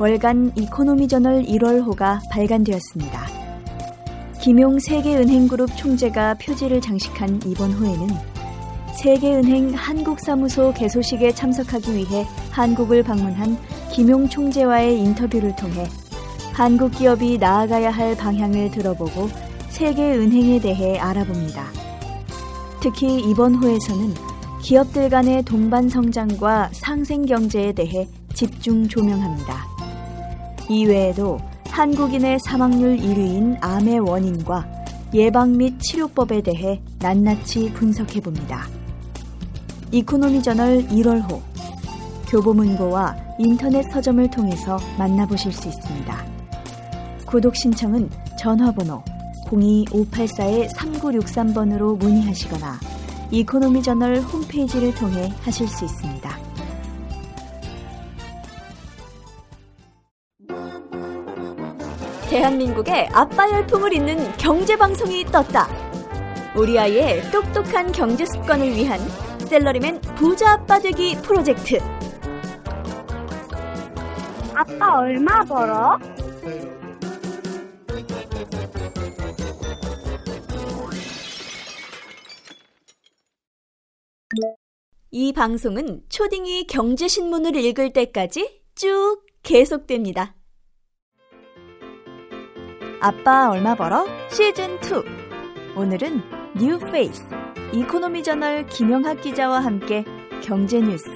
월간 이코노미 저널 1월호가 발간되었습니다. 김용 세계은행그룹 총재가 표지를 장식한 이번 호에는 세계은행 한국사무소 개소식에 참석하기 위해 한국을 방문한 김용 총재와의 인터뷰를 통해 한국 기업이 나아가야 할 방향을 들어보고 세계은행에 대해 알아봅니다. 특히 이번 호에서는 기업들 간의 동반 성장과 상생 경제에 대해 집중 조명합니다. 이외에도 한국인의 사망률 1위인 암의 원인과 예방 및 치료법에 대해 낱낱이 분석해 봅니다. 이코노미 저널 1월호 교보문고와 인터넷 서점을 통해서 만나보실 수 있습니다. 구독 신청은 전화번호 02-584-3963번으로 문의하시거나 이코노미 저널 홈페이지를 통해 하실 수 있습니다. 대한민국의 아빠 열풍을 잇는 경제 방송이 떴다. 우리 아이의 똑똑한 경제 습관을 위한 셀러리맨 부자 아빠 되기 프로젝트. 아빠 얼마 벌어? 이 방송은 초딩이 경제신문을 읽을 때까지 쭉 계속됩니다. 아빠 얼마 벌어? 시즌 2 오늘은 뉴 페이스 이코노미 저널 김영학 기자와 함께 경제 뉴스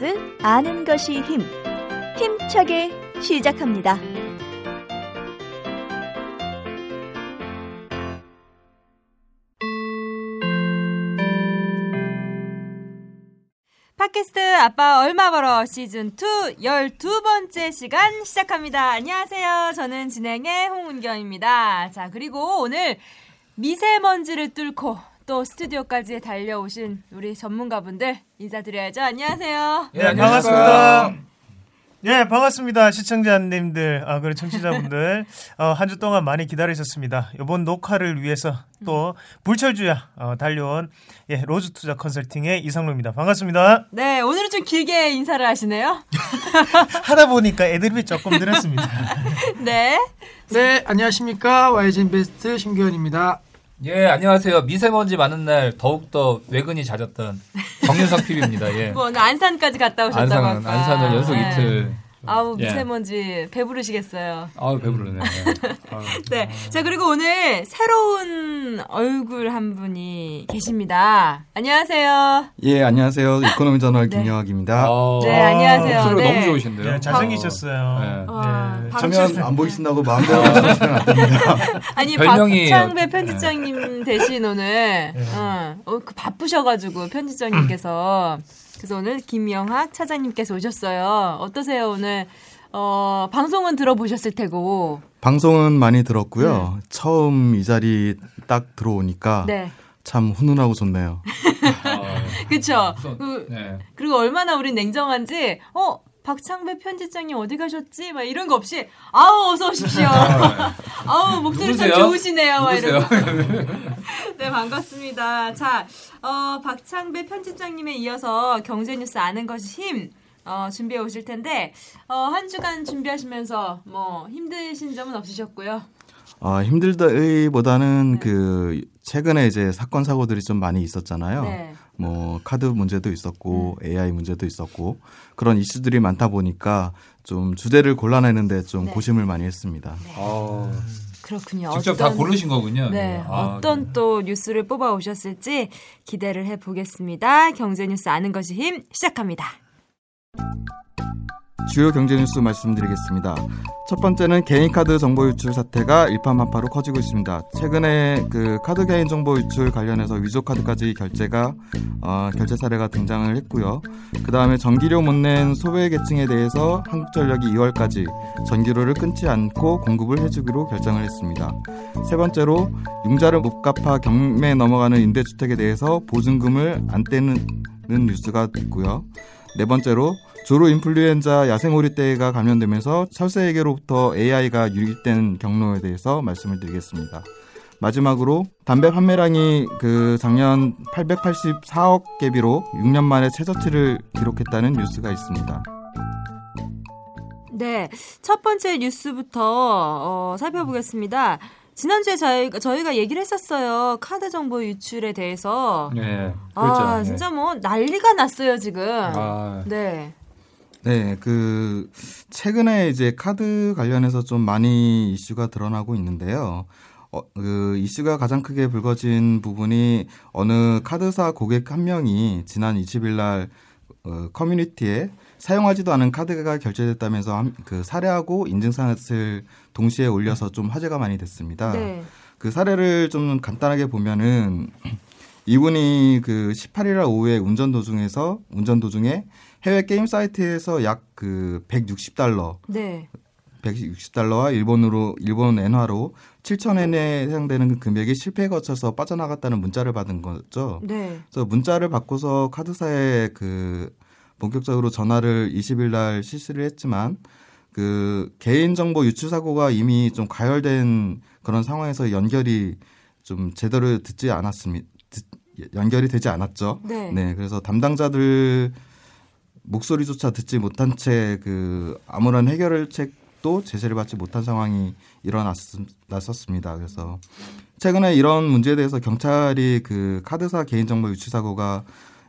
아는 것이 힘 힘차게 시작합니다. 팟캐스트 아빠 얼마 벌어 시즌 2 12번째 시간 시작합니다. 안녕하세요. 저는 진행의 홍은경입니다. 자, 그리고 오늘 미세먼지를 뚫고 또 스튜디오까지 달려오신 우리 전문가분들 인사드려야죠. 안녕하세요. 예, 반갑습니다. 예, 반갑습니다. 시청자님들, 아, 그리고 청취자분들. 어, 한 주 동안 많이 기다리셨습니다. 이번 녹화를 위해서 또 불철주야 어, 달려온 예, 로즈 투자 컨설팅의 이상로입니다. 반갑습니다. 네, 오늘은 좀 길게 인사를 하시네요. 하다 보니까 애드립이 조금 늘었습니다. 네. 네, 안녕하십니까. YG 베스트 심규현입니다. 예, 안녕하세요. 미세먼지 많은 날 더욱더 외근이 잦았던 정윤석 PB입니다. 예. 뭐 오늘 안산까지 갔다 오셨다고 안산. 안산을 연속 네. 이틀. 아우 예. 미세먼지 배부르시겠어요. 아우, 배부르네. 네. 자, 그리고 오늘 새로운 얼굴 한 분이 계십니다. 안녕하세요. 예, 안녕하세요. 이코노미 저널 네. 김영학입니다. 네, 안녕하세요. 목소리가 네. 너무 좋으신데요. 예, 잘생기셨어요. 네. 와, 네. 화면 안 보이신다고 마음대로 하시면 안 됩니다. 아니, 별명이- 박창배 편집장님 대신 오늘, 어, 어, 그 바쁘셔가지고, 편집장님께서. 그래서 오늘 김영학 차장님께서 오셨어요. 어떠세요, 오늘? 어, 방송은 들어보셨을 테고. 방송은 많이 들었고요. 처음 이 자리 딱 들어오니까 네. 참 훈훈하고 좋네요. 그쵸. 우선, 그, 네. 그 리고 얼마나 우리 냉정한지, 어, 박창배 편집장님 어디 가셨지? 막 이런 거 없이, 아우, 어서 오십시오. 아우, 목소리 참 누구세요? 좋으시네요. 막 누구세요? 이러고. 네, 반갑습니다. 자, 어, 박창배 편집장님에 이어서 경제뉴스 아는 것이 힘, 어, 준비해 오실 텐데, 어, 한 주간 준비하시면서 뭐 힘드신 점은 없으셨고요. 아, 힘들다기보다는 그 최근에 이제 사건 사고들이 좀 많이 있었잖아요. 네. 뭐 카드 문제도 있었고 AI 문제도 있었고 그런 이슈들이 많다 보니까 좀 주제를 골라내는데 좀 네. 고심을 많이 했습니다. 어, 그렇군요. 직접 다 어떤- 고르신 거군요. 네, 아, 어떤 또 뉴스를 뽑아 오셨을지 기대를 해 보겠습니다. 경제 뉴스 아는 것이 힘 시작합니다. 주요 경제 뉴스 말씀드리겠습니다. 첫 번째는 개인 카드 정보 유출 사태가 일파만파로 커지고 있습니다. 최근에 그 카드 개인 정보 유출 관련해서 위조 카드까지 결제가 어, 결제 사례가 등장을 했고요. 그 다음에 전기료 못 낸 소외 계층에 대해서 한국전력이 2월까지 전기료를 끊지 않고 공급을 해주기로 결정을 했습니다. 세 번째로 융자를 못 갚아 경매에 넘어가는 임대주택에 대해서 보증금을 안 떼는 뉴스가 있고요. 네 번째로 조로 인플루엔자 야생오리떼가 감염되면서 설세에게로부터 AI가 유입된 경로에 대해서 말씀을 드리겠습니다. 마지막으로 담배 판매량이 그 작년 884억 개비로 6년 만에 최저치를 기록했다는 뉴스가 있습니다. 네, 첫 번째 뉴스부터 어, 살펴보겠습니다. 지난주에 저희가, 저희가 얘기를 했었어요. 카드 정보 유출에 대해서. 네, 그렇죠. 아, 네. 진짜 뭐 난리가 났어요, 지금. 아. 네. 네, 그 최근에 이제 카드 관련해서 좀 많이 이슈가 드러나고 있는데요. 어, 그 이슈가 가장 크게 불거진 부분이 어느 카드사 고객 한 명이 지난 20일 날 어, 커뮤니티에 사용하지도 않은 카드가 결제됐다면서 한, 그 사례하고 인증샷을 동시에 올려서 좀 화제가 많이 됐습니다. 네. 그 사례를 좀 간단하게 보면은 이분이 그 18일 오후에 운전 도중에서 운전 도중에 해외 게임 사이트에서 약 그 160달러, 네. 160달러와 일본으로 일본 엔화로 7,000엔에 해당되는 그 금액이 실패에 거쳐서 빠져나갔다는 문자를 받은 거죠. 네. 그래서 문자를 받고서 카드사에 그 본격적으로 전화를 20일 날 실시를 했지만 그 개인정보 유출 사고가 이미 좀 가열된 그런 상황에서 연결이 좀 제대로 듣지 않았습니다. 듣- 연결이 되지 않았죠. 네. 그래서 담당자들 목소리조차 듣지 못한 채 그 아무런 해결책도 제시를 받지 못한 상황이 일어났었습니다. 그래서 최근에 이런 문제에 대해서 경찰이 그 카드사 개인정보 유출 사고가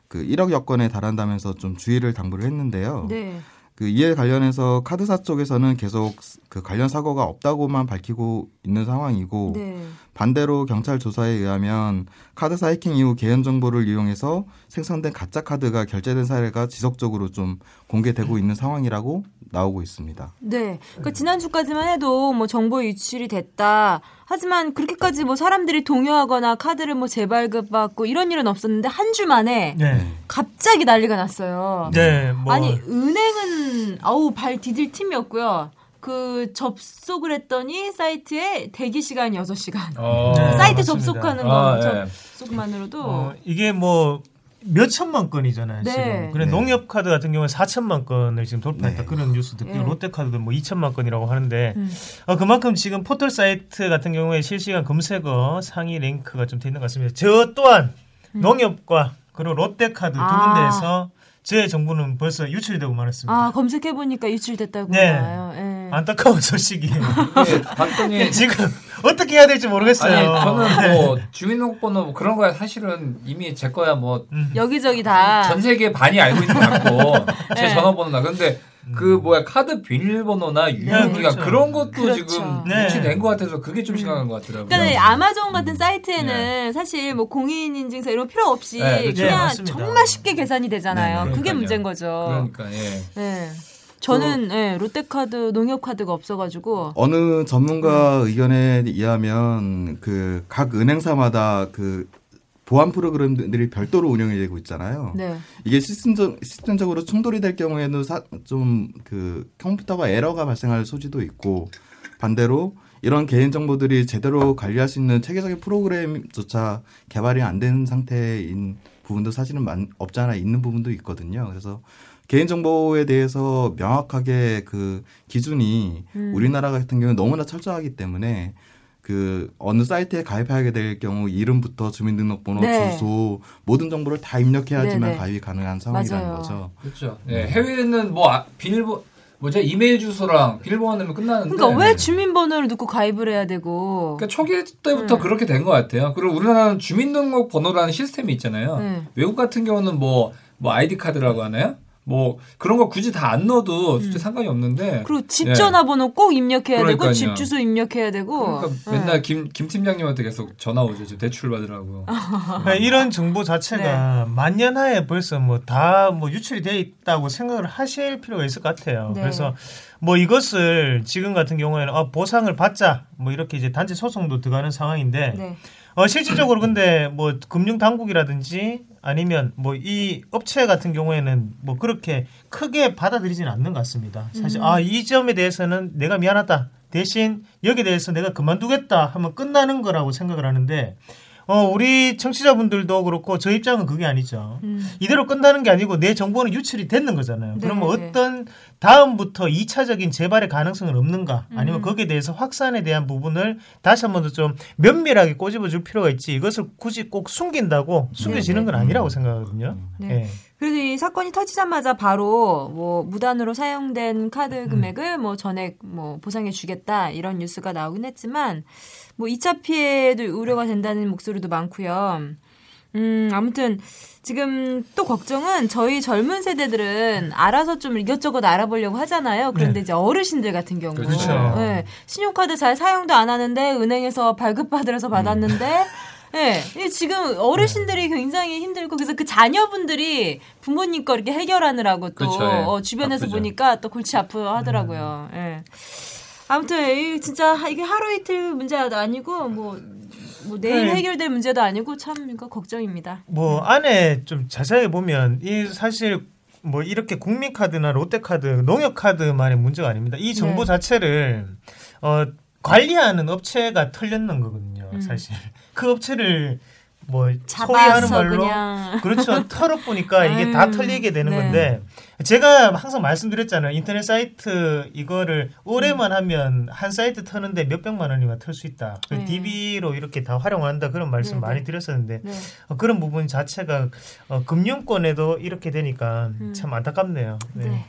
그 1억여 건에 달한다면서 좀 주의를 당부를 했는데요. 네. 그 이에 관련해서 카드사 쪽에서는 계속 그 관련 사고가 없다고만 밝히고 있는 상황이고 네. 반대로 경찰 조사에 의하면 카드사 해킹 이후 개인 정보를 이용해서 생성된 가짜 카드가 결제된 사례가 지속적으로 좀 공개되고 있는 상황이라고 나오고 있습니다. 네. 그러니까 지난주까지만 해도 뭐 정보 유출이 됐다. 하지만 그렇게까지 뭐 사람들이 동요하거나 카드를 뭐 재발급받고 이런 일은 없었는데 한 주 만에 네. 갑자기 난리가 났어요. 네, 뭐 아니 은행은 아우 발 디딜 틈이 없고요. 그 접속을 했더니 사이트에 대기 시간 6시간. 어. 네, 사이트 맞습니다. 접속하는 거 아, 예. 접속만으로도 어, 이게 뭐 몇 천만 건이잖아요. 네. 지금. 그래 네. 농협 카드 같은 경우에 4천만 건을 지금 돌파했다 네. 그런 뉴스 듣고 네. 롯데 카드도 뭐 2천만 건이라고 하는데 음. 어, 그만큼 지금 포털 사이트 같은 경우에 실시간 검색어 상위 랭크가 좀 돼 있는 것 같습니다. 저 또한 농협과 그리고 롯데 카드 두 음. 아. 군데에서 제 정보는 벌써 유출이 되고 말았습니다. 아 검색해 보니까 유출됐다고 네. 나와요. 예. 안타까운 소식이에요. 예, 봤더니 지금 어떻게 해야 될지 모르겠어요. 아니 저는 네. 뭐 주민등록번호 뭐 그런 거야 사실은 이미 제 거야 뭐전 음. 여기저기 다 세계 반이 알고 있는 것 같고 제 네. 전화번호나 근데 그 뭐야 카드 비밀번호나 유효기간 그렇죠. 그런 것도 그렇죠. 지금 네. 유치된 것 같아서 그게 좀 심각한 것 같더라고요. 그러니까 아마존 같은 사이트에는 사실 뭐 공인 인증서 이런 거 필요 없이 네, 그렇죠. 그냥 네. 정말 쉽게 계산이 되잖아요. 네, 그게. 문제인 거죠. 그러니까 예. 네. 저는 예, 롯데카드, 농협카드가 없어가지고 어느 전문가 의견에 의하면 그 각 은행사마다 그 보안 프로그램들이 별도로 운영이 되고 있잖아요. 네. 이게 시스템적, 시스템적으로 충돌이 될 경우에는 좀 그 컴퓨터가 에러가 발생할 소지도 있고 반대로 이런 개인 정보들이 제대로 관리할 수 있는 체계적인 프로그램조차 개발이 안 된 상태인 부분도 사실은 많, 없지 않아 있는 부분도 있거든요. 그래서 개인 정보에 대해서 명확하게 그 기준이 음. 우리나라 같은 경우는 너무나 철저하기 때문에 그 어느 사이트에 가입하게 될 경우 이름부터 주민등록번호, 네. 주소 모든 정보를 다 입력해야지만 네네. 가입이 가능한 상황이라는 맞아요. 거죠. 그렇죠. 예, 해외는 뭐 아, 비밀번 뭐죠 이메일 주소랑 비밀번호 넣으면 끝나는데. 그러니까 왜 주민번호를 넣고 가입을 해야 되고? 그러니까 초기 때부터 네. 그렇게 된 것 같아요. 그리고 우리나라는 주민등록 번호라는 시스템이 있잖아요. 네. 외국 같은 경우는 뭐, 뭐 아이디 카드라고 하나요? 뭐 그런 거 굳이 다 안 넣어도 솔직히 상관이 없는데. 음. 그리고 집 예. 전화번호 꼭 입력해야 되고 그러니까요. 집 주소 입력해야 되고. 그러니까 예. 맨날 김, 김 팀장님한테 계속 전화 오죠. 지금 대출 받으라고. 네, 이런 정보 자체가 네. 만년하에 벌써 뭐 다뭐 유출이 돼 있다고 생각을 하실 필요가 있을 것 같아요. 네. 그래서 뭐 이것을 지금 같은 경우에는 어, 보상을 받자 뭐 이렇게 이제 단체 소송도 들어가는 상황인데 네. 어, 실질적으로 근데 뭐 금융 당국이라든지 아니면 뭐 이 업체 같은 경우에는 뭐 그렇게 크게 받아들이지는 않는 것 같습니다. 사실 음. 아이 점에 대해서는 내가 미안하다. 대신 여기에 대해서 내가 그만두겠다 하면 끝나는 거라고 생각을 하는데 어 우리 청취자분들도 그렇고 저 입장은 그게 아니죠. 음. 이대로 끝나는 게 아니고 내 정보는 유출이 됐는 거잖아요. 네, 그러면 네. 어떤 다음부터 2차적인 재발의 가능성은 없는가? 아니면 음. 거기에 대해서 확산에 대한 부분을 다시 한 번 더 좀 면밀하게 꼬집어 줄 필요가 있지. 이것을 굳이 꼭 숨긴다고 숨겨지는 건 아니라고 생각하거든요. 네. 예. 그래서 이 사건이 터지자마자 바로 뭐 무단으로 사용된 카드 금액을 뭐 전액 뭐 보상해 주겠다 이런 뉴스가 나오긴 했지만 뭐 2차 피해도 우려가 된다는 목소리도 많고요. 음, 아무튼 지금 또 걱정은 저희 젊은 세대들은 알아서 좀 이것저것 알아보려고 하잖아요. 그런데 네. 이제 어르신들 같은 경우. 그렇죠. 네. 신용카드 잘 사용도 안 하는데 은행에서 발급받으러서 받았는데 네, 이 지금 어르신들이 굉장히 힘들고 그래서 그 자녀분들이 부모님 거 이렇게 해결하느라고 또 그렇죠, 예. 어, 주변에서 바쁘죠. 보니까 또 골치 아프하더라고요. 예. 아무튼 이 진짜 이게 하루 이틀 문제도 아니고 뭐, 뭐 내일 네. 해결될 문제도 아니고 참 이거 걱정입니다. 뭐 안에 좀 자세히 보면 이 사실 뭐 이렇게 국민카드나 롯데카드, 농협카드만의 문제가 아닙니다. 이 정보 네. 자체를 어 관리하는 업체가 털렸는 거거든요. 음. 사실 그 업체를 뭐 소위하는 말로 그냥. 그렇죠 털어 보니까 이게 다 아유, 털리게 되는 네. 건데 제가 항상 말씀드렸잖아요 인터넷 사이트 이거를 올해만 하면 한 사이트 터는데 몇 백만 원이면 털수 있다 그 네. DB로 이렇게 다 활용한다 그런 말씀 네, 많이 네. 드렸었는데 네. 어, 그런 부분 자체가 어, 금융권에도 이렇게 되니까 음. 참 안타깝네요. 네. 네.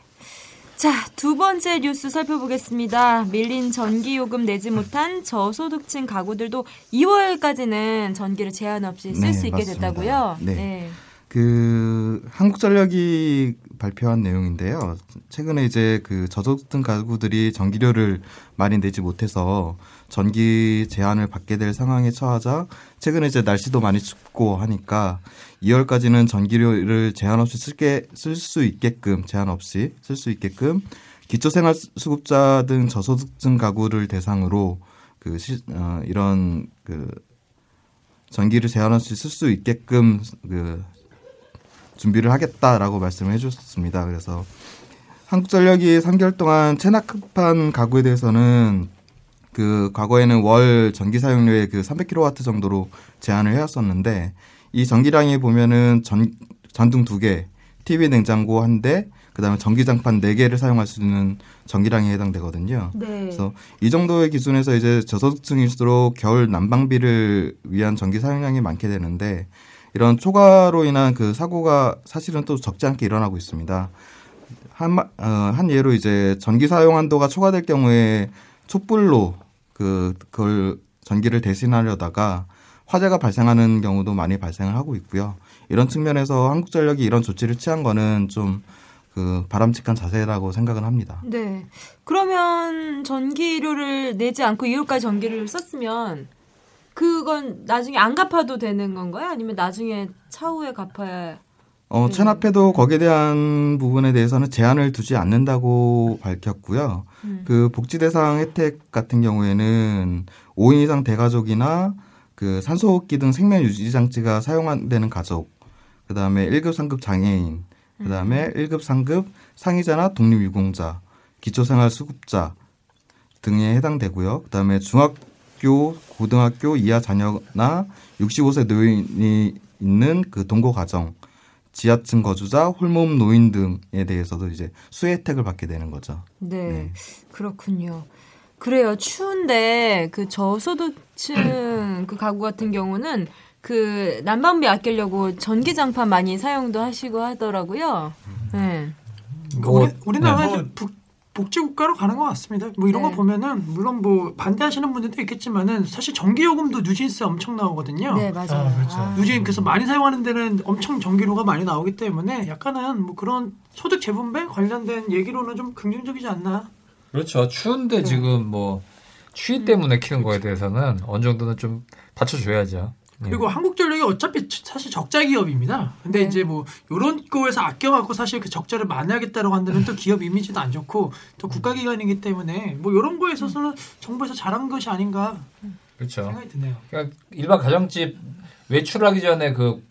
자, 두 번째 뉴스 살펴보겠습니다. 밀린 전기 요금 내지 못한 저소득층 가구들도 2월까지는 전기를 제한 없이 쓸 네, 수 있게 맞습니다. 됐다고요? 네. 그 한국전력이 발표한 내용인데요. 최근에 이제 그 저소득층 가구들이 전기료를 많이 내지 못해서 전기 제한을 받게 될 상황에 처하자 최근에 이제 날씨도 많이 춥고 하니까 2월까지는 전기료를 제한 없이 쓸게 쓸 수 있게끔 제한 없이 쓸 수 있게끔 기초생활수급자 등 저소득층 가구를 대상으로 그 시, 어, 이런 그 전기를 제한 없이 쓸수 있게끔 그 준비를 하겠다라고 말씀을 해주셨습니다. 그래서 한국전력이 3개월 동안 체납급한 가구에 대해서는 그 과거에는 월 전기 사용료의 그 300kW 정도로 제한을 해왔었는데 이 전기량이 보면은 전 전등 두 개, TV 냉장고 한 대, 그다음에 전기장판 네 개를 사용할 수 있는 전기량에 해당되거든요. 네. 그래서 이 정도의 기준에서 이제 저소득층일수록 겨울 난방비를 위한 전기 사용량이 많게 되는데 이런 초과로 인한 그 사고가 사실은 또 적지 않게 일어나고 있습니다. 한, 마- 어, 한 예로 이제 전기 사용 한도가 초과될 경우에 촛불로 그, 그걸 전기를 대신하려다가 화재가 발생하는 경우도 많이 발생을 하고 있고요. 이런 측면에서 한국전력이 이런 조치를 취한 거는 좀 그 바람직한 자세라고 생각을 합니다. 네. 그러면 전기료를 내지 않고 2월까지 전기를 썼으면 그건 나중에 안 갚아도 되는 건가요? 아니면 나중에 차후에 갚아야 어, 네. 체납해도 거기에 대한 부분에 대해서는 제한을 두지 않는다고 밝혔고요. 음. 그 복지 대상 혜택 같은 경우에는 5인 이상 대가족이나 그 산소호흡기 등 생명 유지 장치가 사용되는 가족, 그다음에 1급, 3급 장애인, 그다음에 1급, 3급 상위자나 독립 유공자, 기초생활 수급자 등에 해당되고요. 그다음에 중학 교, 고등학교 이하 자녀나 65세 노인이 있는 그 동거 가정, 지하층 거주자, 홀몸 노인 등에 대해서도 이제 수혜 혜택을 받게 되는 거죠. 네, 네. 그렇군요. 그래요. 추운데 그 저소득층 그 가구 같은 경우는 그 난방비 아끼려고 전기장판 많이 사용도 하시고 하더라고요. 네. 그러니까 뭐, 우리, 우리나라가 네, 뭐- 북, 복지국가로 가는 것 같습니다. 뭐 이런 네. 거 보면은 물론 뭐 반대하시는 분들도 있겠지만은 사실 전기요금도 누진세 엄청 나오거든요. 네, 맞아요. 아, 그렇죠. 아. 누진 그래서 많이 사용하는 데는 엄청 전기료가 많이 나오기 때문에 약간은 뭐 그런 소득 재분배 관련된 얘기로는 좀 긍정적이지 않나. 그렇죠. 추운데 지금 뭐 추위 때문에 키는 거에 대해서는 어느 정도는 좀 받쳐줘야죠. 네. 그리고 한국전력이 어차피 사실 적자 기업입니다. 근데 네. 이제 뭐 이런 거에서 아껴갖고 사실 그 적자를 만회하겠다고 한다면 또 기업 이미지도 안 좋고 또 국가기관이기 때문에 뭐 이런 거에 있어서는 정부에서 잘한 것이 아닌가 그렇죠. 생각이 드네요. 그러니까 일반 가정집 외출하기 전에 그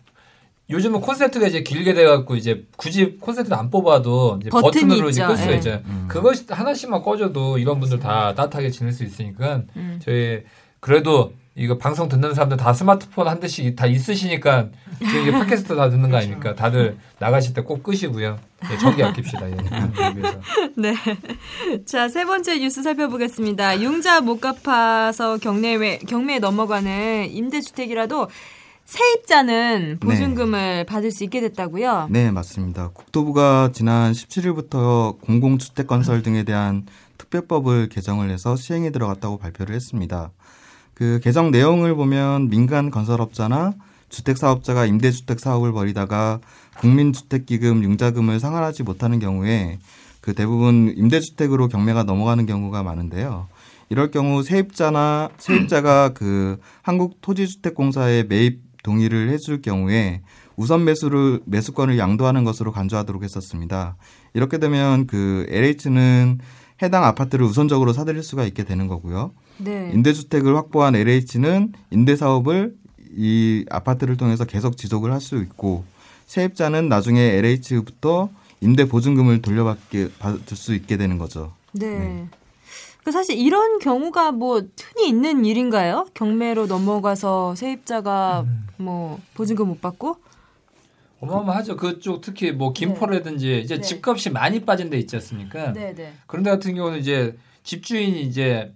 요즘은 콘센트가 이제 길게 돼갖고 이제 굳이 콘센트를 안 뽑아도 이제 버튼이 버튼 으로 이제. 끌 수가 예. 있잖아요. 음. 그거 하나씩만 꺼줘도 이런 분들 다 따뜻하게 지낼 수 있으니까 음. 저희 그래도 이거 방송 듣는 사람들 다 스마트폰 한 대씩 다 있으시니까 지금 이제 팟캐스트 다 듣는 거 아닙니까? 다들 나가실 때 꼭 끄시고요. 예, 전기 아낍시다. 예. 네. 자, 세 번째 뉴스 살펴보겠습니다. 융자 못 갚아서 경매에, 경매에 넘어가는 임대주택이라도 세입자는 보증금을 받을 수 있게 됐다고요? 네, 맞습니다. 국토부가 지난 17일부터 공공주택 건설 등에 대한 특별법을 개정을 해서 시행에 들어갔다고 발표를 했습니다. 그 개정 내용을 보면 민간 건설업자나 주택사업자가 임대주택 사업을 벌이다가 국민주택기금 융자금을 상환하지 못하는 경우에 그 대부분 임대주택으로 경매가 넘어가는 경우가 많은데요. 이럴 경우 세입자나 세입자가 그 한국토지주택공사에 매입 동의를 해줄 경우에 우선 매수를 매수권을 양도하는 것으로 간주하도록 했었습니다. 이렇게 되면 그 LH는 해당 아파트를 우선적으로 사들일 수가 있게 되는 거고요. 네. 임대주택을 확보한 LH는 임대 사업을 이 아파트를 통해서 계속 지속을 할 수 있고 세입자는 나중에 LH부터 임대 보증금을 돌려받게 받을 수 있게 되는 거죠. 네. 네. 그 사실 이런 경우가 뭐 흔히 있는 일인가요? 경매로 넘어가서 세입자가 뭐 보증금 못 받고? 어마어마하죠. 그쪽 특히 뭐 김포라든지 이제 네. 집값이 많이 빠진 데 있지 않습니까? 네, 네. 그런 데 같은 경우는 이제 집주인이 이제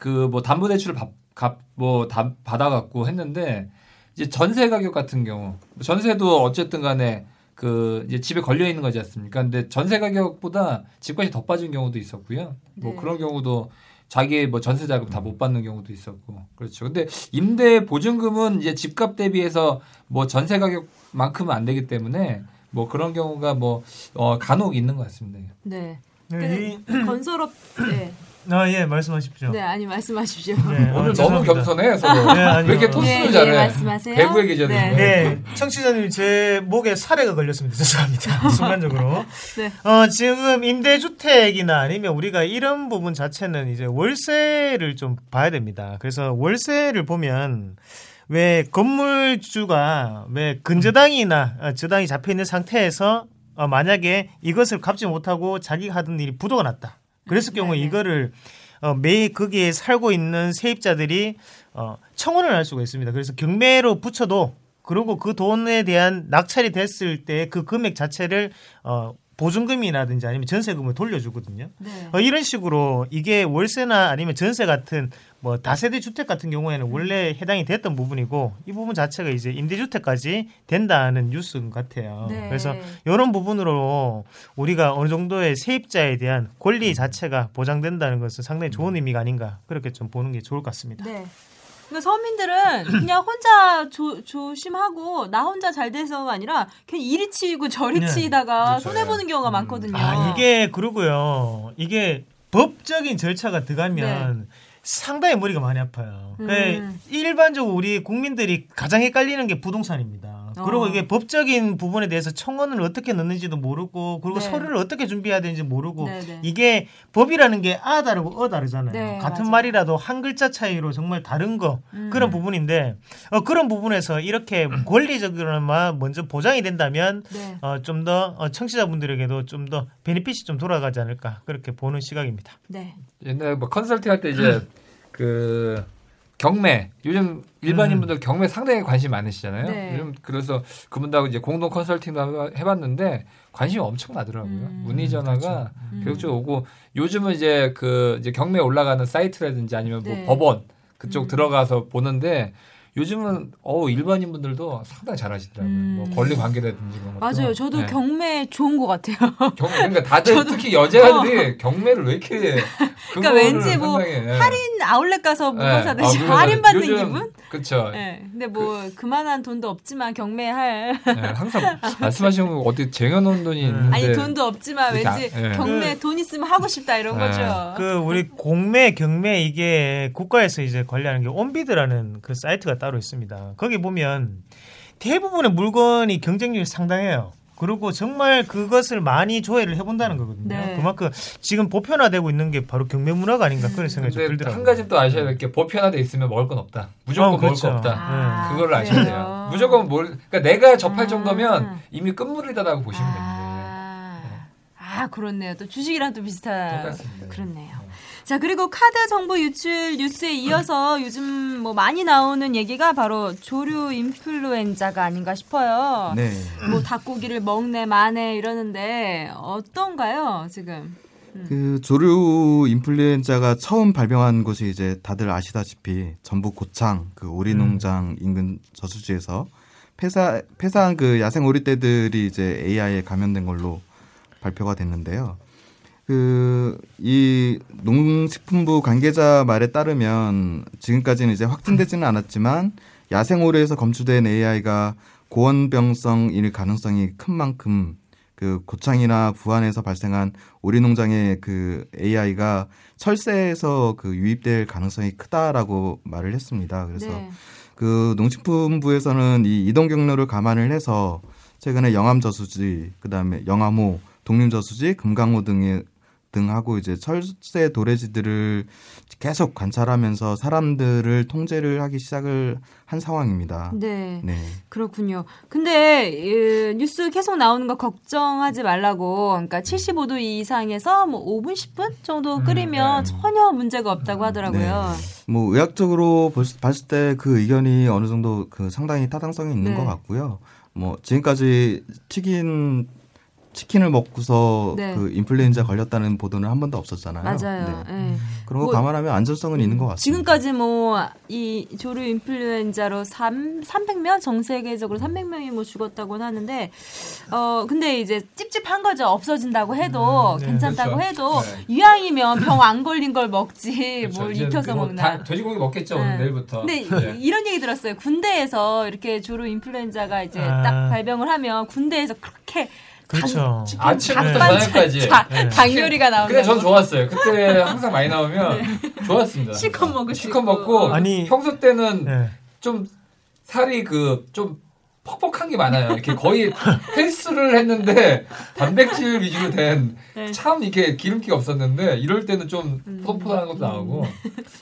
그 뭐 담보 대출을 값뭐 받아갖고 했는데 이제 전세 가격 같은 경우 전세도 어쨌든 간에 그 이제 집에 걸려 있는 거지 않습니까? 근데 전세 가격보다 집값이 더 빠진 경우도 있었고요. 뭐 네. 그런 경우도 자기 뭐 전세 자금 다 못 받는 경우도 있었고 그렇죠. 근데 임대 보증금은 이제 집값 대비해서 뭐 전세 가격만큼은 안 되기 때문에 뭐 그런 경우가 뭐 어, 간혹 있는 것 같습니다. 네. 네, 이- 건설업 네. 아, 예, 말씀하십시오. 네, 아니 말씀하십시오. 네, 오늘 어, 너무. 겸손해 서로. 네, 아니요. 왜 이렇게 토스를 예, 예, 잘해? 말씀하세요. 배구의 계절이. 네. 네, 청취자님 제 목에 사례가 걸렸습니다. 죄송합니다. 순간적으로. 네. 어, 지금 임대주택이나 아니면 우리가 이런 부분 자체는 이제 월세를 좀 봐야 됩니다. 그래서 월세를 보면 왜 건물주가 왜 근저당이나 어, 저당이 잡혀 있는 상태에서 어, 만약에 이것을 갚지 못하고 자기가 하던 일이 부도가 났다. 그랬을 경우에 네네. 이거를 어, 매일 거기에 살고 있는 세입자들이 어, 청원을 할 수가 있습니다. 그래서 경매로 붙여도 그리고 그 돈에 대한 낙찰이 됐을 때 그 금액 자체를 어, 보증금이라든지 아니면 전세금을 돌려주거든요. 네. 어, 이런 식으로 이게 월세나 아니면 전세 같은 뭐 다세대 주택 같은 경우에는 원래 해당이 됐던 부분이고 이 부분 자체가 이제 임대주택까지 된다는 뉴스인 것 같아요. 네. 그래서 이런 부분으로 우리가 어느 정도의 세입자에 대한 권리 자체가 보장된다는 것은 상당히 좋은 의미가 아닌가 그렇게 좀 보는 게 좋을 것 같습니다. 네. 그러니까 서민들은 그냥 혼자 조, 조심하고 나 혼자 잘 돼서가 아니라 그냥 이리 치이고 저리 네. 치이다가 그렇죠. 손해 보는 경우가 많거든요. 아 이게 그러고요. 이게 법적인 절차가 들어가면 상당히 머리가 많이 아파요. 음. 그 일반적으로 우리 국민들이 가장 헷갈리는 게 부동산입니다. 그리고 어. 이게 법적인 부분에 대해서 청원을 어떻게 넣는지도 모르고 그리고 네. 서류를 어떻게 준비해야 되는지 모르고 네, 네. 이게 법이라는 게 아 다르고 어 다르잖아요. 네, 같은 맞아요. 말이라도 한 글자 차이로 정말 다른 거 음. 그런 부분인데 어, 그런 부분에서 이렇게 권리적으로만 먼저 보장이 된다면 네. 어, 좀 더 청취자분들에게도 좀 더 베니핏이 좀 돌아가지 않을까 그렇게 보는 시각입니다. 네. 옛날에 뭐 컨설팅 할 때 이제 그 경매 요즘 일반인분들 경매 상당히 관심 많으시잖아요. 네. 요즘 그래서 그분들하고 이제 공동 컨설팅도 해봤는데 관심이 엄청 나더라고요. 음. 문의 전화가 음. 계속적으로 오고 요즘은 이제 그 이제 경매 올라가는 사이트라든지 아니면 뭐 네. 법원 그쪽 음. 들어가서 보는데 요즘은 어 일반인 분들도 상당히 잘하시더라고요. 음. 뭐 권리 관계라든지 그런 것도. 맞아요. 저도 네. 경매 좋은 것 같아요. 경 그러니까 다들 특히 여자들이 경매를 왜 이렇게 그러니까 왠지 뭐 상당히, 예. 할인 아울렛 가서 물건 예. 사듯이 아, 할인 받는 요즘 기분? 그쵸. 네. 근데 뭐 그... 만한 돈도 없지만 경매할 예, 항상 말씀하신 거 어디 쟁여놓은 돈이 있는데 아니 돈도 없지만 왠지 안- 예. 경매 돈 있으면 하고 싶다 이런 예. 거죠. 그 우리 공매 경매 이게 국가에서 이제 관리하는 게 온비드라는 그 사이트가 따로 있습니다. 거기 보면 대부분의 물건이 경쟁률이 상당해요. 그리고 정말 그것을 많이 조회를 해본다는 거거든요. 네. 그만큼 지금 보편화되고 있는 게 바로 경매 문화가 아닌가 그런 생각이 좀 들더라고요. 한 가지 또 아셔야 될 게 보편화돼 있으면 먹을 건 없다. 무조건 어, 그렇죠. 먹을 거 없다. 아, 그거를 아셔야 그래요? 돼요. 무조건 뭘 그러니까 내가 접할 아. 정도면 이미 끝물이다라고 보시면 됩니다. 아, 아 그렇네요. 또 주식이랑 또 비슷한 똑같습니다. 그렇네요. 자 그리고 카드 정보 유출 뉴스에 이어서 요즘 뭐 많이 나오는 얘기가 바로 조류 인플루엔자가 아닌가 싶어요. 네. 뭐 닭고기를 먹네 마네 이러는데 어떤가요 지금? 그 조류 인플루엔자가 처음 발병한 곳이 이제 다들 아시다시피 전북 고창 그 오리 농장 인근 저수지에서 폐사 폐사한 그 야생 오리떼들이 이제 AI에 감염된 걸로 발표가 됐는데요. 그 이 농식품부 관계자 말에 따르면 지금까지는 이제 확진되지는 않았지만 야생 오리에서 검출된 AI가 고원병성일 가능성이 큰 만큼 그 고창이나 부안에서 발생한 오리 농장의 그 AI가 철새에서 그 유입될 가능성이 크다라고 말을 했습니다. 그래서 네. 그 농식품부에서는 이 이동 경로를 감안을 해서 최근에 영암 저수지, 그다음에 영암호, 독림 저수지, 금강호 등의 등하고 이제 철새 도래지들을 계속 관찰하면서 사람들을 통제를 하기 시작을 한 상황입니다. 네. 네. 그렇군요. 근데 이, 뉴스 계속 나오는 거 걱정하지 말라고. 그러니까 75도 이상에서 뭐 5분 10분 정도 끓이면 전혀 문제가 없다고 하더라고요. 뭐 의학적으로 봤을 때 그 의견이 어느 정도 그 상당히 타당성이 있는 네. 것 같고요. 뭐 지금까지 튀긴 치킨을 먹고서 네. 그 인플루엔자 걸렸다는 보도는 한 번도 없었잖아요. 맞아요. 네. 예. 그런 거 뭐 감안하면 안전성은 있는 것 같습니다. 지금까지 뭐 이 조류 인플루엔자로 3 300명 전 세계적으로 300명이 뭐 죽었다고는 하는데 어 근데 이제 찝찝한 거죠. 없어진다고 해도 네. 괜찮다고 그렇죠. 해도 네. 이왕이면 병 안 걸린 걸 먹지 그렇죠. 뭘 입혀서 뭐 먹나. 다 돼지고기 먹겠죠 네. 오늘 내일부터. 근데 네. 이런 얘기 들었어요. 군대에서 이렇게 조류 인플루엔자가 이제 아. 딱 발병을 하면 군대에서 그렇게 그렇죠. 아침부터 저녁까지. 자, 네. 닭 요리가 나온다고. 근데 전 좋았어요. 그때 항상 많이 나오면 좋았습니다. 네. 실컷 먹을 수 실컷. 먹고 아니- 평소 때는 네. 좀 살이 그 좀 퍽퍽한 게 많아요. 이렇게 거의 헬스를 했는데 단백질 위주로 된 네. 참 이렇게 기름기가 없었는데 이럴 때는 좀 음. 포동포동한 것도 나오고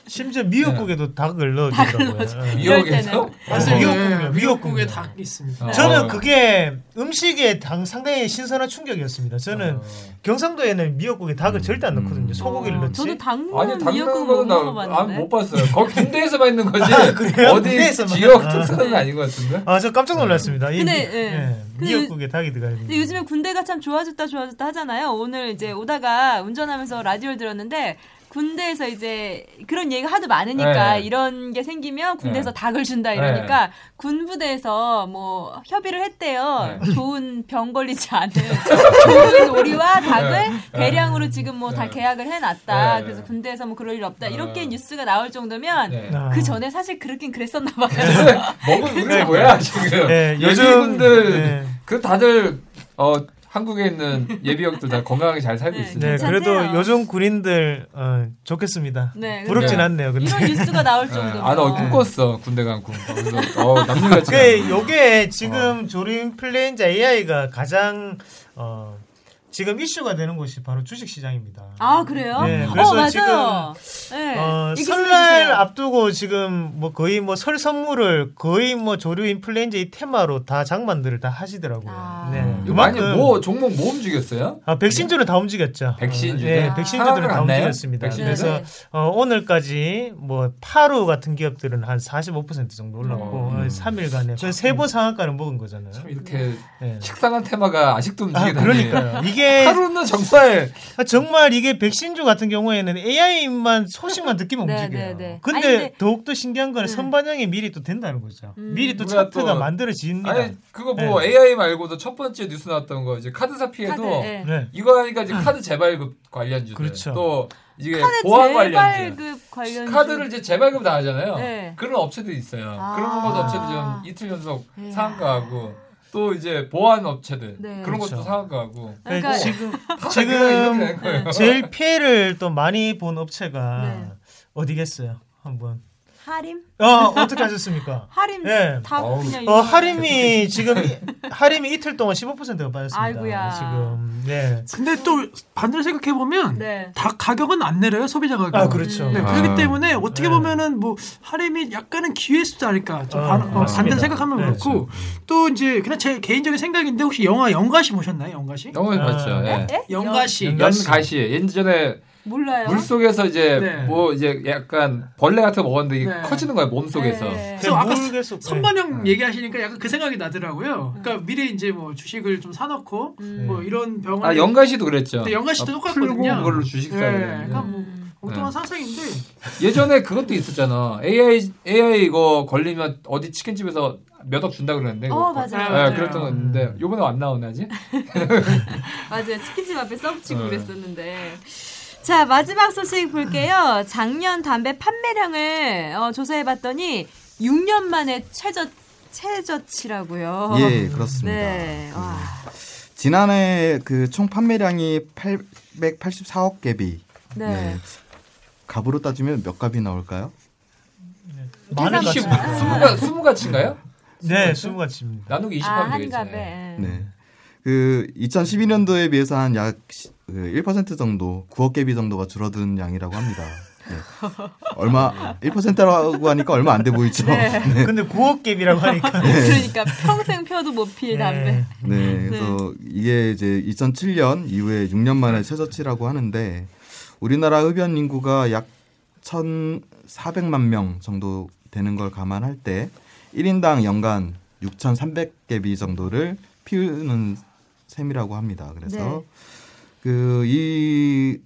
심지어 미역국에도 닭을 넣어주더라고요. 예. 미역에서 맞아요. 어. 미역국이요. 미역국에 미역국이요. 닭 있습니다. 어. 저는 그게 음식에 당 상당히 신선한 충격이었습니다. 저는 어. 경상도에는 미역국에 닭을 절대 안 넣거든요. 소고기를 어, 넣지. 저도 닭은 아니 닭은 미역국 거는 못나 먹어봤는데. 안못 봤어요. 거기 군대에서만 있는 거지. 그래요? 어디 군대에서만? 지역 아. 특성은 아닌 것 같은데. 아, 저 깜짝 놀랐 습니다. 이 근데, 미, 예. 예, 근데 미역국에 닭이 들어가 있는. 근데 요즘에 군대가 참 좋아졌다 좋아졌다 하잖아요. 오늘 이제 오다가 운전하면서 라디오를 들었는데 군대에서 이제 그런 얘기가 하도 많으니까 네. 이런 게 생기면 군대에서 네. 닭을 준다 이러니까 군부대에서 뭐 협의를 했대요. 네. 좋은 병 걸리지 않은 좋은 오리와 닭을 네. 대량으로 지금 뭐다 네. 계약을 해놨다. 네. 그래서 군대에서 뭐 그럴 일 없다. 이렇게 네. 뉴스가 나올 정도면 네. 아. 그 전에 사실 그렇긴 그랬었나 봐요. 먹은 우리 뭐야 지금 네, 요즘- 예비군들 네. 그 다들 어 한국에 있는 예비역들 다 건강하게 잘 살고 네, 있습니다. 네. 그래도 요즘 군인들 어, 좋겠습니다. 네, 부럽진 네. 않네요. 근데. 이런 뉴스가 나올 네. 정도면. 아, 나 꿈꿨어. 군대 간 꿈. 그래서, 어, 남들 같지. 그. 요게 지금 조림 플레인자 AI가 가장 어, 지금 이슈가 되는 곳이 바로 주식 시장입니다. 아 그래요? 네, 그래서 어 맞아요. 네. 어, 설날. 앞두고 지금 뭐 거의 뭐 설 선물을 거의 뭐 조류 인플루엔자 이 테마로 다 장만들을 다 하시더라고요. 아. 네. 많이 그만큼 뭐, 종목 뭐 움직였어요? 아, 백신주는 다 움직였죠. 백신주들? 네, 아. 백신주들은 다 움직였습니다. 났나요? 그래서 네. 어, 오늘까지 뭐 파루 같은 기업들은 한 45% 정도 올랐고 어, 어, 음. 3일간에 저 세번 상한가를 먹은 거잖아요. 참 이렇게 네. 식상한 테마가 아직도 아, 움직이다니. 그러니까요. 이게 이게 하루는 정말 아, 정말 이게 백신주 같은 경우에는 AI만 소식만 들리면 네, 움직여요. 네, 네. 근데, 아니, 근데- 더욱 더 신기한 거는 선반영이 미리 또 된다는 거죠. 음. 미리 또 차트가 또- 만들어집니다. 아니 그거 뭐 네. AI 말고도 첫 번째 뉴스 나왔던 거 이제 카드 사태도 카드, 예. 네. 이거 하니까 이제 카드 재발급 관련주들 그렇죠. 또 이게 보안 관련주 재발급 관련 카드를 이제 재발급 다 하잖아요. 네. 그런 업체도 있어요. 아. 그런 것도 업체들 좀 이틀 연속 이야. 상한가하고 또 이제 보안 업체들 네. 그런 것도 그렇죠. 상한가하고 그러니까 네, 지금 지금. 제일 피해를 또 많이 본 업체가 네. 어디겠어요? 한번. 하림? 어 어떻게 하셨습니까? 하림 예. 다 어우. 그냥 어 하림이 지금 이- 하림이 이틀 동안 15%가 빠졌습니다. 아이고야. 지금 네. 근데 또 반대로 생각해 보면 네. 다 가격은 안 내려요 소비자 가격. 아 그렇죠. 네, 아. 그렇기 때문에 어떻게 네. 보면은 뭐 하림이 약간은 기회 수자니까 좀 아, 반, 어. 반대로 생각하면 네, 그렇고 또 이제 그냥 제 개인적인 생각인데 혹시 영화 영가시 보셨나요? 영가시? 너무 아. 봤죠. 예. 예? 영가시. 영- 연가시 예전에 몰라요. 물 속에서 이제 네. 뭐 이제 약간 벌레 같은 거 먹었는데 이게 네. 커지는 거야 몸 속에서. 네. 그래서 아까 모르겠어. 선반영 네. 얘기하시니까 약간 그 생각이 나더라고요. 그러니까 미리 이제 뭐 주식을 좀 사놓고 음. 뭐 이런 병원 아 영가시도 그랬죠. 근데 영가시도 아, 똑같거든요. 풀고 그걸로 주식 네, 사야 그러니까. 뭐 엉뚱한 네. 상상인데 예전에 그것도 있었잖아. AI AI 이거 걸리면 어디 치킨집에서 몇억 준다 그러는데. 어. 맞아요. 예, 맞아요. 그랬던 거 있는데 요번에 안 나오네 아직. 맞아요. 치킨집 앞에 써붙이고 네. 그랬었는데. 자, 마지막 소식 볼게요. 작년 담배 판매량을 어, 조사해봤더니 6년 만에 최저, 최저치라고요. 예, 그렇습니다. 네. 와. 지난해 그 총 판매량이 884억 개비. 네. 갑으로 따지면 몇 갑이 나올까요? 많은 것 계산- 같습니다. 스무가 스무가치인가요? 네, 수무가치입니다. 나누기 20 아, 하면. 한갑에. 네. 그 2012년도에 비해서 한 약 그1% 정도, 9억 개비 정도가 줄어든 양이라고 합니다. 네. 얼마 1%라고 하니까 얼마 안 돼 보이죠. 네. 근데 9억 갭이라고 하니까 그러니까 평생 펴도 못필 담배. 네, 그래서 이게 이제 2007년 이후에 6년 만에 최저치라고 하는데 우리나라 흡연 인구가 약 1,400만 명 정도 되는 걸 감안할 때 1인당 연간 6,300개비 정도를 피우는 셈이라고 합니다. 그래서 네. 그 이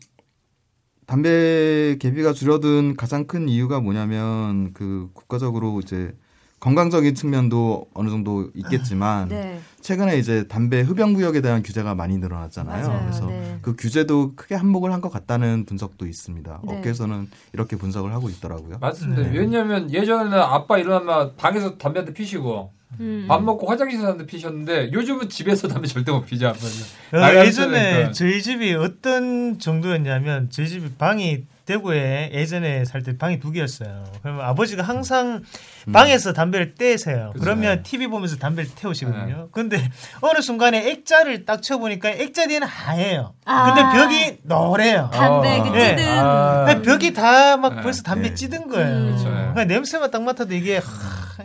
담배 개비가 줄어든 가장 큰 이유가 뭐냐면 그 국가적으로 이제 건강적인 측면도 어느 정도 있겠지만 네. 최근에 이제 담배 흡연 구역에 대한 규제가 많이 늘어났잖아요. 맞아요. 그래서 네. 그 규제도 크게 한몫을 한 것 같다는 분석도 있습니다. 네. 업계에서는 이렇게 분석을 하고 있더라고요. 맞습니다. 네. 왜냐면 예전에는 아빠 일어나면 방에서 담배 한 대 피시고 음. 밥 먹고 화장실에서 담배 피셨는데 요즘은 집에서 담배 절대 못 피죠. 아빠는. 어, 나가서 예전에 그러니까. 저희 집이 어떤 정도였냐면 저희 집이 방이 대구에 예전에 살 때 방이 두 개였어요. 그러면 아버지가 항상 방에서 담배를 떼세요. 그러면 TV 보면서 담배를 태우시거든요. 근데 어느 순간에 액자를 딱 쳐보니까 액자 뒤에는 하얘요. 아. 근데 벽이 노래요. 담배 그 네. 찌든. 아. 벽이 다막 네. 벌써 담배 네. 찌든 거예요. 음. 그렇죠. 그러니까 냄새만 딱 맡아도 이게 하,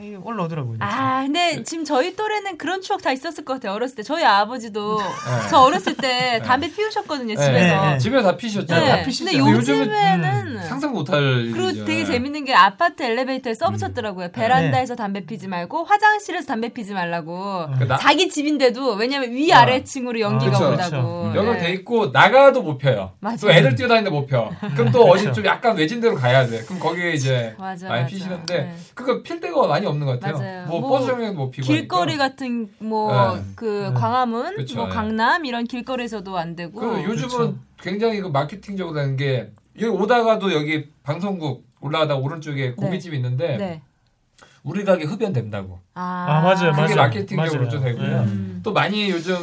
이게 올라오더라고요. 아, 근데 지금 저희 또래는 그런 추억 다 있었을 것 같아요. 어렸을 때. 저희 아버지도 네. 저 어렸을 때 담배 피우셨거든요, 네, 집에서. 네, 네. 집에서 다 피셨죠. 네. 다 피시죠. 근데 요즘에는 상상 못할 그리고 일이죠. 되게 네. 재밌는 게 아파트 엘리베이터에 써붙였더라고요. 베란다에서 담배 피지 말고 화장실에서 담배 피지 말라고. 그 나- 자기 집인데도 왜냐면 위 아래 층으로 연기가 온다고. 연결돼 있고 나가도 못 펴요. 맞아요. 또 애들 뛰어다니는데 못 펴. 그럼 또 어디 좀 약간 외진 데로 가야 돼. 그럼 거기에 이제 맞아, 많이 맞아. 피시는데 네. 그거 필 데가 많이 없는 것 같아요. 맞아요. 뭐, 뭐 버스 정류장도 못 피고 길거리 하니까. 같은 뭐 네. 그 네. 광화문, 그쵸, 뭐 네. 강남 이런 길거리에서도 안 되고. 그 요즘은 그렇죠. 굉장히 그 마케팅적으로 되는 게 여기 오다가도 여기 방송국 올라가다 오른쪽에 고깃집이 있는데 네. 우리 가게 흡연된다고. 아, 아, 맞아요, 그게 맞아요. 마케팅적으로 맞아요. 좀 되고요. 네. 음. 또 많이 요즘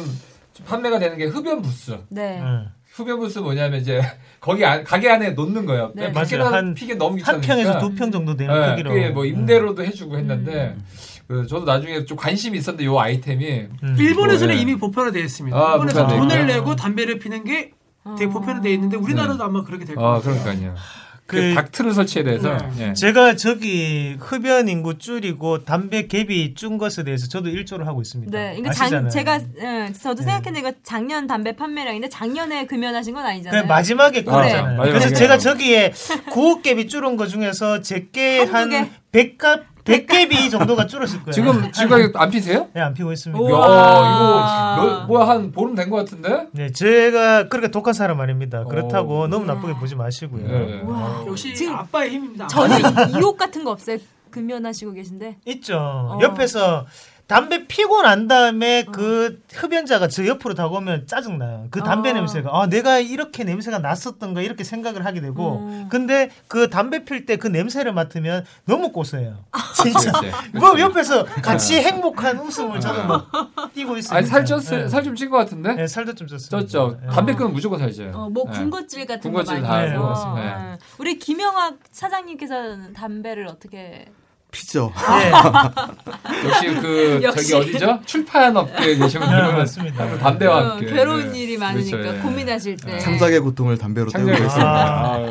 판매가 되는 게 흡연 부스. 네. 네. 흡연 부스 뭐냐면 이제 거기 안, 가게 안에 놓는 거예요. 네. 밖에 맞아요. 나 한- 피게 너무 한 귀찮으니까. 평에서 두 평 정도 되는 네, 크기로. 그게 뭐 음. 임대로도 해주고 했는데 음. 그 저도 나중에 좀 관심이 있었는데 요 아이템이 음. 일본에서는 뭐, 예. 이미 보편화되어 있습니다. 아, 일본에서 돈을. 내고 담배를 피는 게 되게 어. 보편화되어 있는데 우리나라도 아마 그렇게 될아 거예요. 그러니까요. 그, 그- 닥트를 설치해야 돼서 네. 예. 제가 저기 흡연 인구 줄이고 담배 갭이 준 것에 대해서 저도 일조를 하고 있습니다. 네, 이거 아시잖아요. 작, 제가 예, 저도 네. 생각했는데 이거 작년 담배 판매량인데 작년에 금연하신 건그 아니잖아요. 마지막에 그랬잖아요. 아, 그래서. 제가 저기에 구호 갭이 줄은 거 중에서 제게 한 개? 100값 100개비 정도가 줄었을 거예요. 지금 지금 안 피세요? 네, 안 피고 있습니다. 야, 이거 몇- 뭐야 한 보름 된 것 같은데? 네, 제가 그렇게 독한 사람 아닙니다. 어. 그렇다고 너무 나쁘게 보지 마시고요. 네. 어. 역시 아빠의 힘입니다. 전혀 이욕 같은 거 없어요? 금연하시고 계신데? 있죠. 어. 옆에서 담배 피고 난 다음에 그 흡연자가 저 옆으로 다가오면 짜증나요. 그 담배 어. 냄새가 아 내가 이렇게 냄새가 났었던가 이렇게 생각을 하게 되고 음. 근데 그 담배 필 때 그 냄새를 맡으면 너무 고소해요. 진짜. 그렇지, 뭐 옆에서 같이 행복한 웃음을 저는 막 띄고 있어요. 아니 살 쪘어요? 살좀 찐 것 같은데? 네, 살도 좀 쪘어요. 쪘죠. 네. 담배 끊으면 무조건 살쪄요. 어, 뭐 네. 군것질 같은 군것질 거다 많이. 해서. 네. 네. 우리 김영학 사장님께서는 담배를 어떻게 피죠. 네. 역시 그 역시. 저기 어디죠? 출판 업계에 계시면 네, 맞습니다. 담배와 어, 함께 괴로운 네. 일이 많으니까 그렇죠, 예. 고민하실 때 창작의 고통을 담배로 때우고 있습니다. 아유.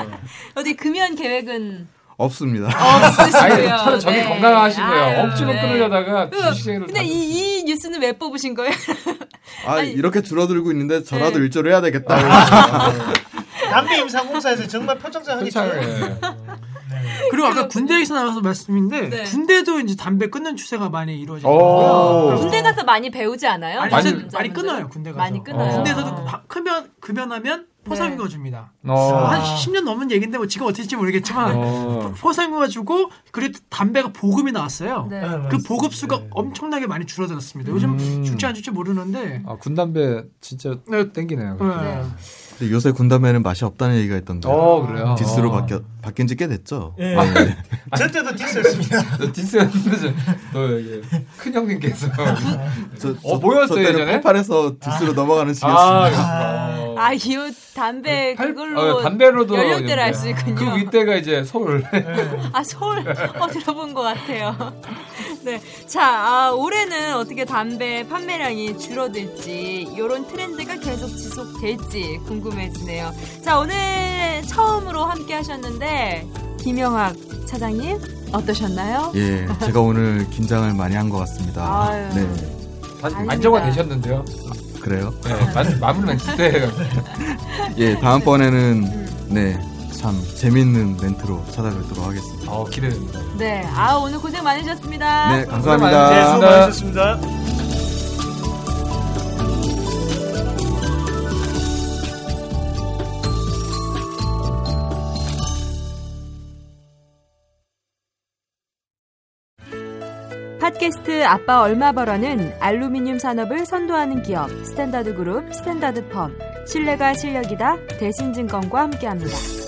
어디 금연 계획은 없습니다. 없으시고요. 저기 네. 건강하신 거예요. 아유, 억지로 네. 끊으려다가 그, 주식생으로 근데 이, 이 뉴스는 왜 뽑으신 거예요? 아 이렇게 줄어들고 있는데 저라도 네. 일조를 해야 되겠다. 담배 임상 공사에서 정말 표정장 하기 좋아요. 그리고 아까 군대에서 나와서 말씀인데 네. 군대도 이제 담배 끊는 추세가 많이 이루어지고 오. 있고요. 군대 가서 많이 배우지 않아요? 아니, 많이- 많이, 많이 끊어요 군대 가서. 많이 끊어요. 어. 군대에서도 바- 급연 급연하면 포상휴가 줍니다. 어. 한 10년 넘은 얘기인데 뭐 지금 어떻게 될지 모르겠지만 어. 포상휴가 주고 그리고 담배가 보급이 나왔어요. 네. 네, 그. 보급 수가 네. 엄청나게 많이 줄어들었습니다. 요즘 음. 줄지 안 줄지 모르는데 아, 군담배 진짜 네. 땡기네요. 네. 근데 요새 군담배는 맛이 없다는 얘기가 있던데. 어, 그래요? 디스로 어. 바뀌어 바뀐 지 꽤 됐죠. 예. 네. 저 때도 디스였습니다. 저 디스였는데 저, 너 이게 큰 형님께서 저, 어, 뭐였어요, 저 때는 예전에? 팔팔에서 디스로 넘어가는 아, 시기였습니다. 그렇구나. 아, 이 담배 팔- 그걸로 어, 담배로도 연령대를 알 이제. 수 있군요. 그 윗대가 이제 서울. 아 서울 어, 들어본 것 같아요. 네, 자 아, 올해는 어떻게 담배 판매량이 줄어들지 이런 트렌드가 계속 지속될지 궁금 해지네요. 자 오늘 처음으로 함께 하셨는데 김영학 차장님 어떠셨나요? 예, 제가 오늘 긴장을 많이 한 것 같습니다. 아유. 네, 아닙니다. 안정화 되셨는데요. 그래요? 네, 마- 마무리 멘트 때 예, 다음번에는 네, 참 재밌는 멘트로 찾아뵙도록 하겠습니다. 어, 기대됩니다. 네, 아 오늘 고생 많으셨습니다. 네, 감사합니다. 네, 수고. 많으셨습니다. 팟캐스트 아빠 얼마 벌어는 알루미늄 산업을 선도하는 기업 스탠다드 그룹 스탠다드 펌 신뢰가 실력이다 대신증권과 함께합니다.